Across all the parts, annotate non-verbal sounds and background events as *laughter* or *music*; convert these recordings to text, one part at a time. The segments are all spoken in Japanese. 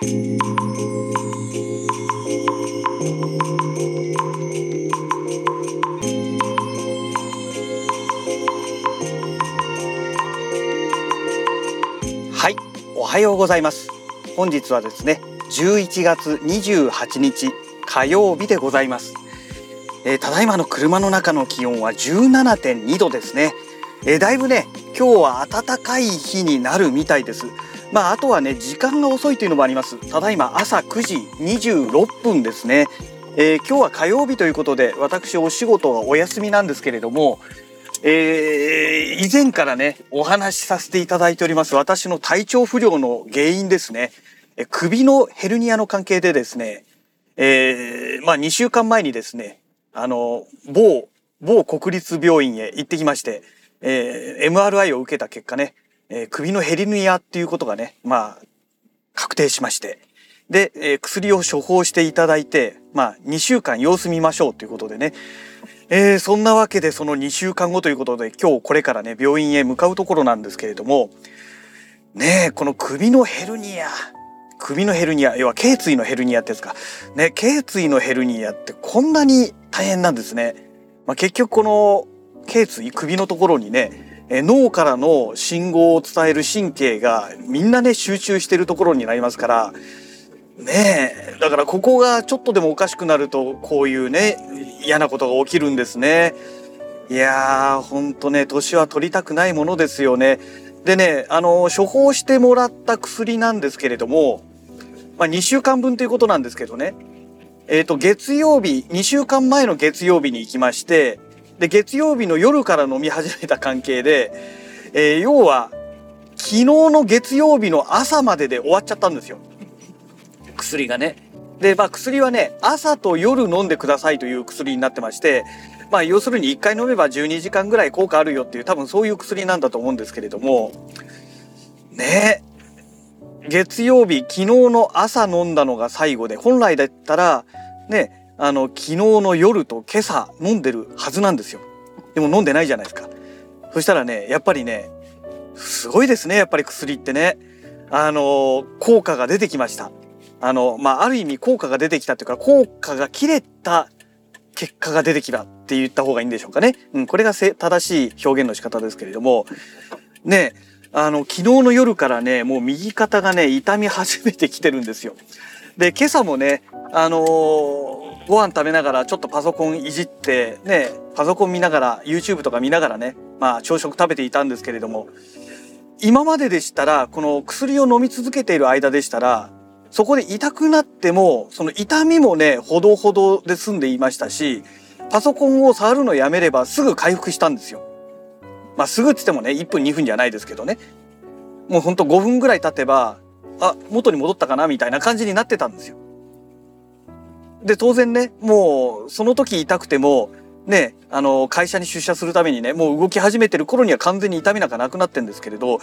はい、おはようございます。本日はですね、11月28日火曜日でございます。えーただいまの車の中の気温は17.2度ですね。えーだいぶね、今日は暖かい日になるみたいです。まあ、あとはね、時間が遅いというのもあります。ただいま朝9時26分ですね。えー今日は火曜日ということで、私お仕事はお休みなんですけれども、えー以前からね、お話しさせていただいております私の体調不良の原因ですね。え首のヘルニアの関係でですね、えーまあ2週間前にですね、あの、某、某国立病院へ行ってきまして、えー MRI を受けた結果ね、えー首のヘルニアっていうことがね、まあ、確定しまして、で、えー薬を処方していただいて、まあ、2週間様子見ましょうということでね、えーそんなわけでその2週間後ということで今日これからね病院へ向かうところなんですけれども。ねえこの首のヘルニア。首のヘルニア要は頸椎のヘルニアってやつか。ね頸椎のヘルニアってこんなに大変なんですね、まあ、結局この頸椎首のところにねえ脳からの信号を伝える神経がみんなね集中してるところになりますからねえだからここがちょっとでもおかしくなるとこういうね嫌なことが起きるんですね。いやーほんとね年は取りたくないものですよね。でねあの処方してもらった薬なんですけれども、まあ、2週間分ということなんですけどね。えっ、と月曜日2週間前の月曜日に行きましてで月曜日の夜から飲み始めた関係で、えー要は昨日の月曜日の朝までで終わっちゃったんですよ薬がね。で、まあ薬はね、朝と夜飲んでくださいという薬になってまして、まあ要するに1回飲めば12時間ぐらい効果あるよっていう多分そういう薬なんだと思うんですけれども、ね月曜日、昨日の朝飲んだのが最後で、本来だったら、ね、あの、昨日の夜と今朝飲んでるはずなんですよ。でも飲んでないじゃないですか。そしたらね、やっぱりね、すごいですね、やっぱり薬ってね。あの、効果が出てきました。あの、まあ、ある意味効果が出てきたというか、効果が切れた結果が出てきたって言った方がいいんでしょうかね。うん、これが正しい表現の仕方ですけれども、ね、あの、昨日の夜からね、もう右肩がね、痛み始めてきてるんですよ。で、今朝もね、あのーご飯食べながらちょっとパソコンいじって、ね、パソコン見ながら、YouTube とか見ながらね、まあ、朝食食べていたんですけれども、今まででしたら、この薬を飲み続けている間でしたら、そこで痛くなっても、その痛みもね、ほどほどで済んでいましたし、パソコンを触るのやめればすぐ回復したんですよ。まあ、すぐっつってもね、1分2分じゃないですけどね。もうほんと5分ぐらい経てば、あ、元に戻ったかなみたいな感じになってたんですよ。で、当然ね、もう、その時痛くても、ね、あの、会社に出社するためにね、もう動き始めてる頃には完全に痛みなんかなくなってんですけれど、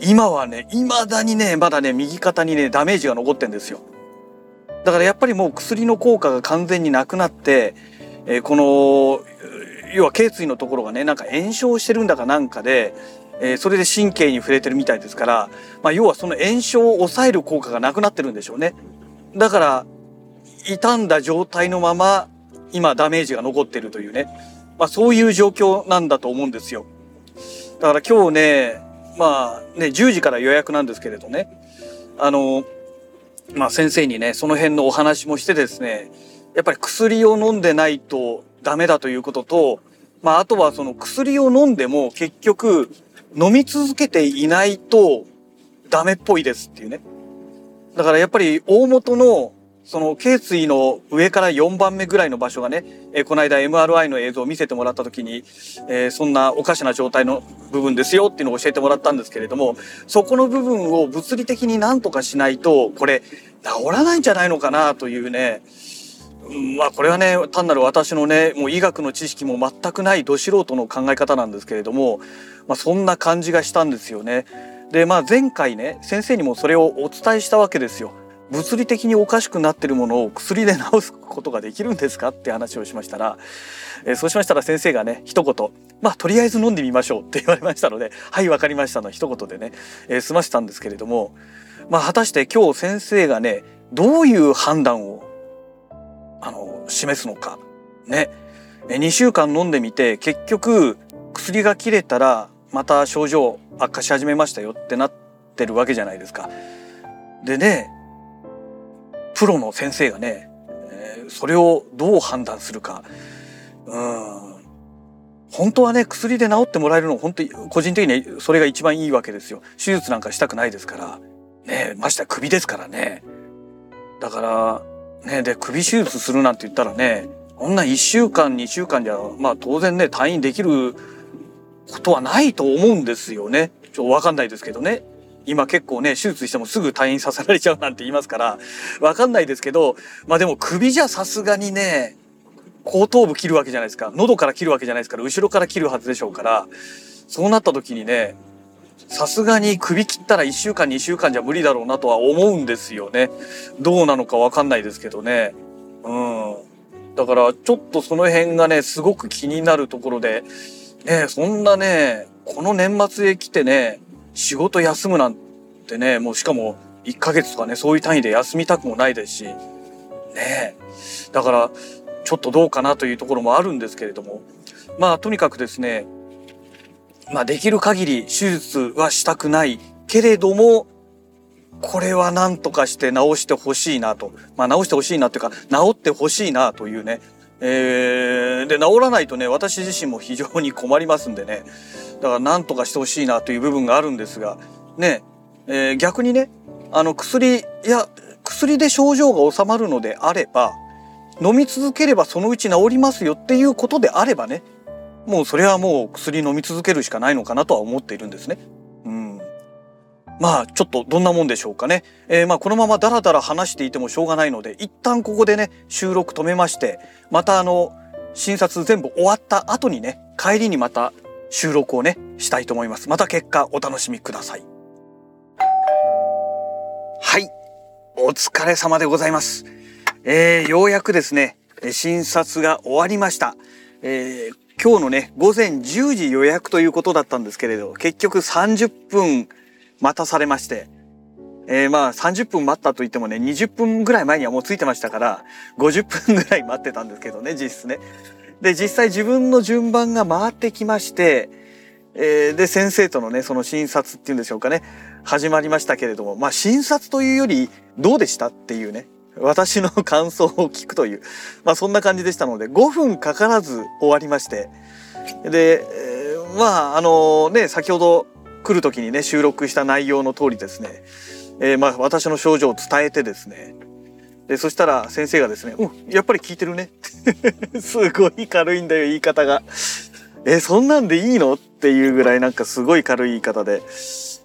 今はね、未だにね、まだね、右肩にね、ダメージが残ってんですよ。だからやっぱりもう薬の効果が完全になくなって、えーこの、要は頸椎のところがね、なんか炎症してるんだかなんかで、えーそれで神経に触れてるみたいですから、まあ、要はその炎症を抑える効果がなくなってるんでしょうね。だから、傷んだ状態のまま今ダメージが残ってるというね、まあ、そういう状況なんだと思うんですよ。だから今日ねまあね10時から予約なんですけれどねあのまあ先生にねその辺のお話もしてですねやっぱり薬を飲んでないとダメだということと、まあ、あとはその薬を飲んでも結局飲み続けていないとダメっぽいですっていうね。だからやっぱり大元のその頸椎の上から4番目ぐらいの場所がね、えーこの間 MRI の映像を見せてもらった時に、えーそんなおかしな状態の部分ですよっていうのを教えてもらったんですけれども、そこの部分を物理的に何とかしないと、これ治らないんじゃないのかなというね、まあこれはね、単なる私のね、もう医学の知識も全くないど素人の考え方なんですけれども、まあそんな感じがしたんですよね。で、まあ前回ね、先生にもそれをお伝えしたわけですよ。物理的におかしくなってるものを薬で治すことができるんですかって話をしましたら、えーそうしましたら先生がね一言まあとりあえず飲んでみましょうって言われましたので「*laughs* はい分かりました」の一言でね、えー、済ませたんですけれどもまあ果たして今日先生がねどういう判断をあの示すのか。ね。2週間飲んでみて結局薬が切れたらまた症状悪化し始めましたよってなってるわけじゃないですか。でねプロの先生がね、それをどう判断するか。うん。本当はね薬で治ってもらえるの本当に個人的にそれが一番いいわけですよ。手術なんかしたくないですから。ねましてや首ですからね。だからねで首手術するなんて言ったらねこんな1週間2週間じゃまあ当然ね退院できることはないと思うんですよね。ちょっとわかんないですけどね。今結構ね手術してもすぐ退院させられちゃうなんて言いますからわかんないですけどまあでも首じゃさすがにね後頭部切るわけじゃないですか。喉から切るわけじゃないですから後ろから切るはずでしょうからそうなった時にねさすがに首切ったら1週間2週間じゃ無理だろうなとは思うんですよね。どうなのかわかんないですけどね。うん。だからちょっとその辺がねすごく気になるところでねそんなねこの年末へ来てね仕事休むなんてねもうしかも1ヶ月とかねそういう単位で休みたくもないですしね。だからちょっとどうかなというところもあるんですけれども。まあとにかくですねまあできる限り手術はしたくないけれどもこれは何とかして治してほしいなと。まあ治してほしいなというか治ってほしいなというね。えー、で治らないとね私自身も非常に困りますんでね。だから何とかしてほしいなという部分があるんですがね、えー、逆にねあの薬いや薬で症状が治まるのであれば飲み続ければそのうち治りますよっていうことであればねもうそれはもう薬飲み続けるしかないのかなとは思っているんですね。うん、まあちょっとどんなもんでしょうかね。えー、まあこのままダラダラ話していてもしょうがないので一旦ここでね収録止めましてまたあの診察全部終わった後にね帰りにまた収録をねしたいと思います。また結果お楽しみください。はい、お疲れ様でございます。えー、ようやくですね診察が終わりました、えー、今日のね午前10時予約ということだったんですけれど結局30分待たされまして、えー、まあ30分待ったと言ってもね20分ぐらい前にはもう着いてましたから50分ぐらい待ってたんですけどね実質ね。で実際自分の順番が回ってきましてえー、で先生とのねその診察っていうんでしょうかね始まりましたけれどもまあ診察というよりどうでしたっていうね私の感想を聞くという、まあそんな感じでしたので、5分かからず終わりまして、で、えー、まああのね、先ほど来る時にね、収録した内容の通りですね、えー、まあ私の症状を伝えてですね、で、そしたら先生がですね、うん、やっぱり聞いてるね。*laughs* すごい軽いんだよ、言い方が。え、そんなんでいいのっていうぐらいなんかすごい軽い言い方で、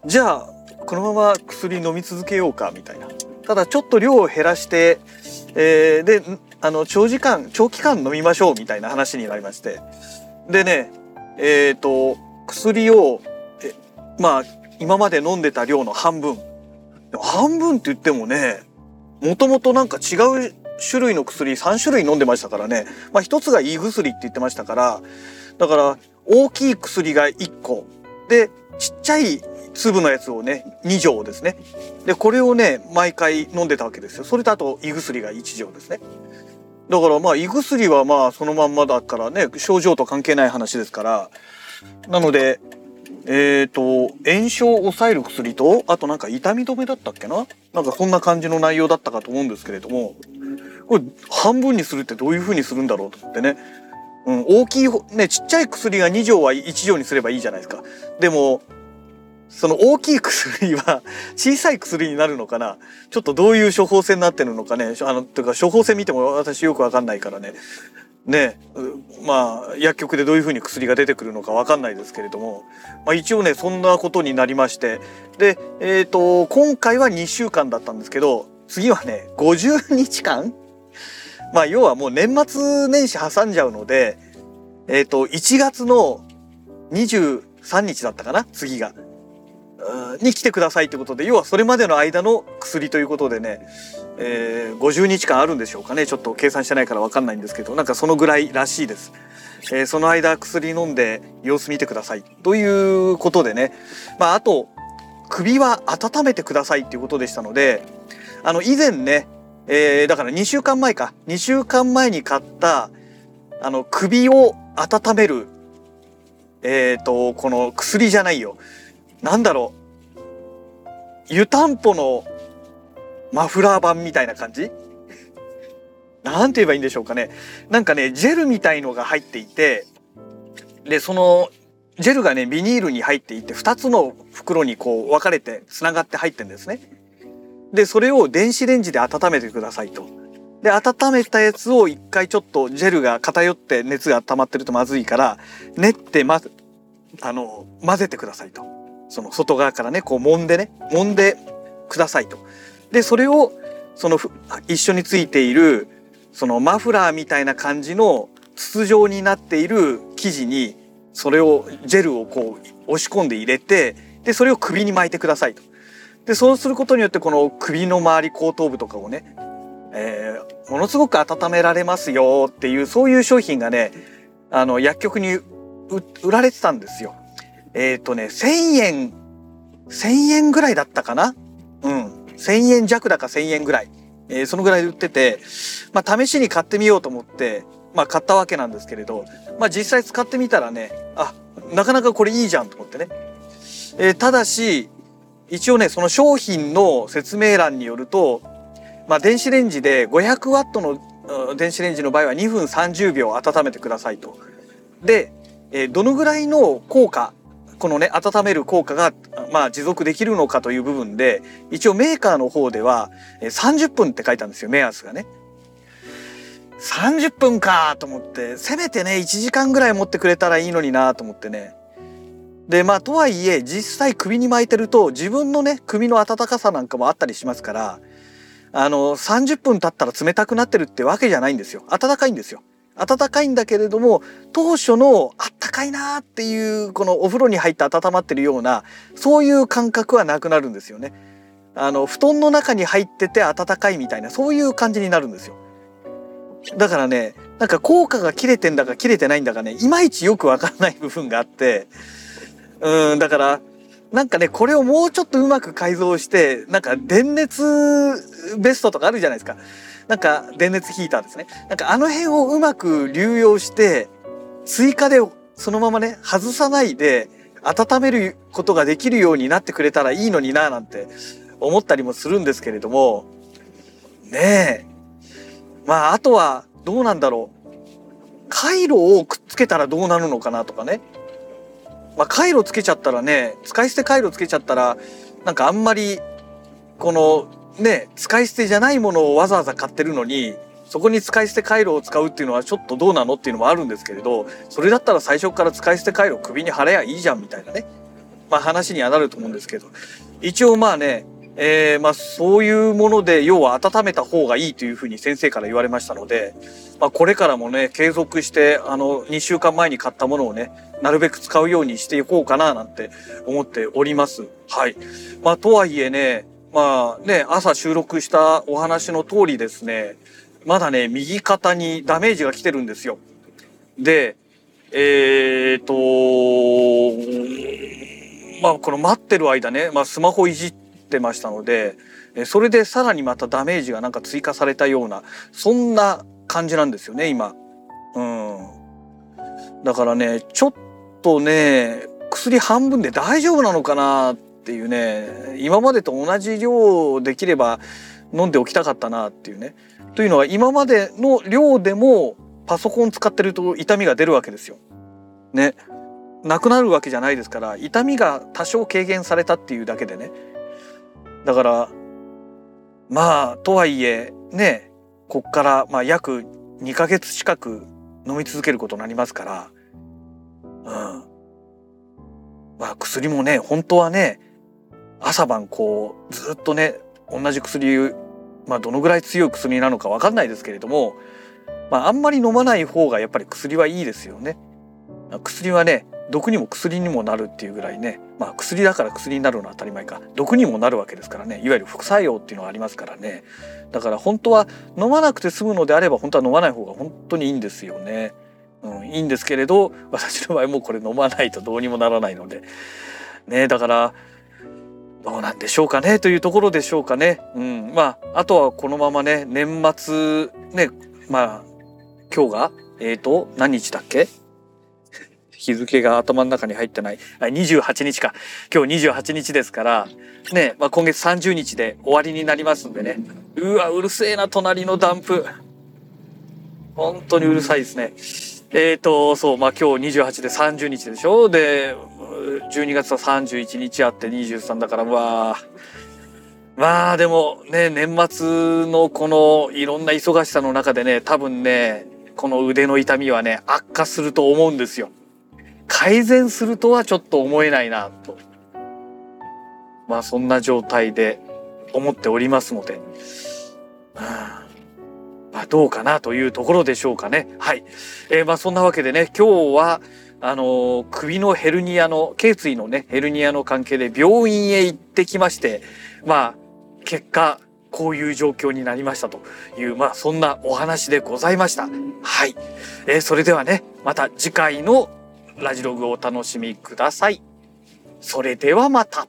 じゃあ、このまま薬飲み続けようか、みたいな。ただちょっと量を減らして、えー、であの長時間長期間飲みましょうみたいな話になりまして。でねえっ、ー、と薬をえまあ今まで飲んでた量の半分。半分って言ってもねもともとなんか違う種類の薬3種類飲んでましたからね、まあ、1つが胃薬って言ってましたから。だから大きい薬が1個。でちっちゃい粒のやつをね2錠ですね。でこれをね毎回飲んでたわけですよ。それとあと胃薬が1錠ですね。だからまあ胃薬はまあそのまんまだからね症状と関係ない話ですから。なのでえっ、ー、と炎症を抑える薬とあとなんか痛み止めだったっけな？なんかそんな感じの内容だったかと思うんですけれども。これ半分にするってどういう風にするんだろうと思ってね。うん、大きいねちっちゃい薬が2錠は1錠にすればいいじゃないですか。でもその大きい薬は *laughs* 小さい薬になるのかな？ちょっとどういう処方箋になってるのかね？あのというか処方箋見ても私よくわかんないからね。ねまあ薬局でどういうふうに薬が出てくるのかわかんないですけれども、まあ、一応ねそんなことになりまして。でえっ、ー、と今回は2週間だったんですけど次はね50日間まあ要はもう年末年始挟んじゃうのでえっ、ー、と1月の23日だったかな次が。に来てくださいってことで要はそれまでの間の薬ということでね、えー、50日間あるんでしょうかねちょっと計算してないから分かんないんですけどなんかそのぐらいらしいです。えー、その間薬飲んで様子見てくださいということでね、まあ、あと首は温めてくださいっていうことでしたのであの以前ね、えー、だから2週間前か2週間前に買ったあの首を温めるえっ、ー、とこの薬じゃないよなんだろう湯たんぽのマフラー版みたいな感じ？なんて言えばいいんでしょうかね。なんかね、ジェルみたいのが入っていて、で、その、ジェルがね、ビニールに入っていて、2つの袋にこう分かれて繋がって入ってんですね。で、それを電子レンジで温めてくださいと。で、温めたやつを一回ちょっとジェルが偏って熱が溜まってるとまずいから、練ってま、あの、混ぜてくださいと。その外側からね、こう揉んでね、揉んでくださいと。で、それを、その一緒についているそのマフラーみたいな感じの筒状になっている生地にそれをジェルをこう押し込んで入れてでそれを首に巻いてくださいと。でそうすることによってこの首の周り後頭部とかをね、えー、ものすごく温められますよっていうそういう商品がねあの薬局に売られてたんですよ。えっ、ー、とね1,000円1,000円ぐらいだったかな？うん1,000円弱だか1,000円ぐらい。えー、そのぐらいで売ってて、まあ、試しに買ってみようと思って、まあ、買ったわけなんですけれど、まあ、実際使ってみたらねあなかなかこれいいじゃんと思ってね、えー、ただし一応ねその商品の説明欄によると、まあ、電子レンジで500ワットの電子レンジの場合は2分30秒温めてくださいと。で、え、どのぐらいの効果このね温める効果が、まあ、持続できるのかという部分で一応メーカーの方では30分って書いたんですよ目安がね。30分かと思ってせめてね1時間ぐらい持ってくれたらいいのになと思ってね。でまあとはいえ実際首に巻いてると自分のね首の温かさなんかもあったりしますからあの30分経ったら冷たくなってるってわけじゃないんですよ温かいんですよ。暖かいんだけれども当初のあったかいなーっていうこのお風呂に入って温まってるようなそういう感覚はなくなるんですよね。あの布団の中に入ってて暖かいみたいなそういう感じになるんですよ。だからねなんか効果が切れてんだか切れてないんだかねいまいちよくわからない部分があってうんだからなんかねこれをもうちょっとうまく改造してなんか電熱ベストとかあるじゃないですか。なんか電熱ヒーターですね。なんかあの辺をうまく流用して追加でそのままね外さないで温めることができるようになってくれたらいいのにななんて思ったりもするんですけれどもねえまああとはどうなんだろう回路をくっつけたらどうなるのかなとかねまあ回路つけちゃったらね使い捨て回路つけちゃったらなんかあんまりこのね使い捨てじゃないものをわざわざ買ってるのにそこに使い捨て回路を使うっていうのはちょっとどうなのっていうのもあるんですけれどそれだったら最初から使い捨て回路首に貼れやいいじゃんみたいなねまあ話にはなると思うんですけど一応まあねえー、まあそういうもので要は温めた方がいいというふうに先生から言われましたので、まあ、これからもね継続してあの2週間前に買ったものをねなるべく使うようにしていこうかななんて思っております。はい。まあとはいえねまあね、朝収録したお話の通りですね、まだね、右肩にダメージが来てるんですよ。で、えー、と、まあこの待ってる間ね、まあスマホいじってましたので、それでさらにまたダメージがなんか追加されたような、そんな感じなんですよね、今。うん。だからね、ちょっとね、薬半分で大丈夫なのかなっていうね今までと同じ量できれば飲んでおきたかったなっていうね。というのは今までの量でもパソコン使ってると痛みが出るわけですよ。ね。なくなるわけじゃないですから痛みが多少軽減されたっていうだけでね。だからまあとはいえねこっからまあ約2ヶ月近く飲み続けることになりますから、うん。まあ薬もね本当はね朝晩こうずっとね同じ薬まあどのぐらい強い薬なのか分かんないですけれども、まあ、あんまり飲まない方がやっぱり薬はいいですよね。薬はね毒にも薬にもなるっていうぐらいね、まあ、薬だから薬になるのは当たり前か。毒にもなるわけですからね。いわゆる副作用っていうのはありますからね。だから本当は飲まなくて済むのであれば本当は飲まない方が本当にいいんですよね。うん、いいんですけれど私の場合もうこれ飲まないとどうにもならないので。ねだからどうなんでしょうかねというところでしょうかね。うん、まああとはこのままね年末ねまあ今日がえっ、ー、と何日だっけ？日付が頭の中に入ってない。28日か。今日28日ですから、ね、まあ、今月30日で終わりになりますんでね。うわ、うるせえな、隣のダンプ。本当にうるさいですね。えっ、ー、と、そう、まあ、今日28で30日でしょ？で、12月は31日あって23だから、わあ。まあでもね、年末のこのいろんな忙しさの中でね、多分ね、この腕の痛みはね、悪化すると思うんですよ。改善するとはちょっと思えないなと。まあそんな状態で思っておりますので。まあ、どうかなというところでしょうかね。はい。えー、まあそんなわけでね、今日は、あのー、首のヘルニアの、頸椎のね、ヘルニアの関係で病院へ行ってきまして、まあ、結果、こういう状況になりましたという、まあそんなお話でございました。はい。えー、それではね、また次回のラジログをお楽しみください。それではまた。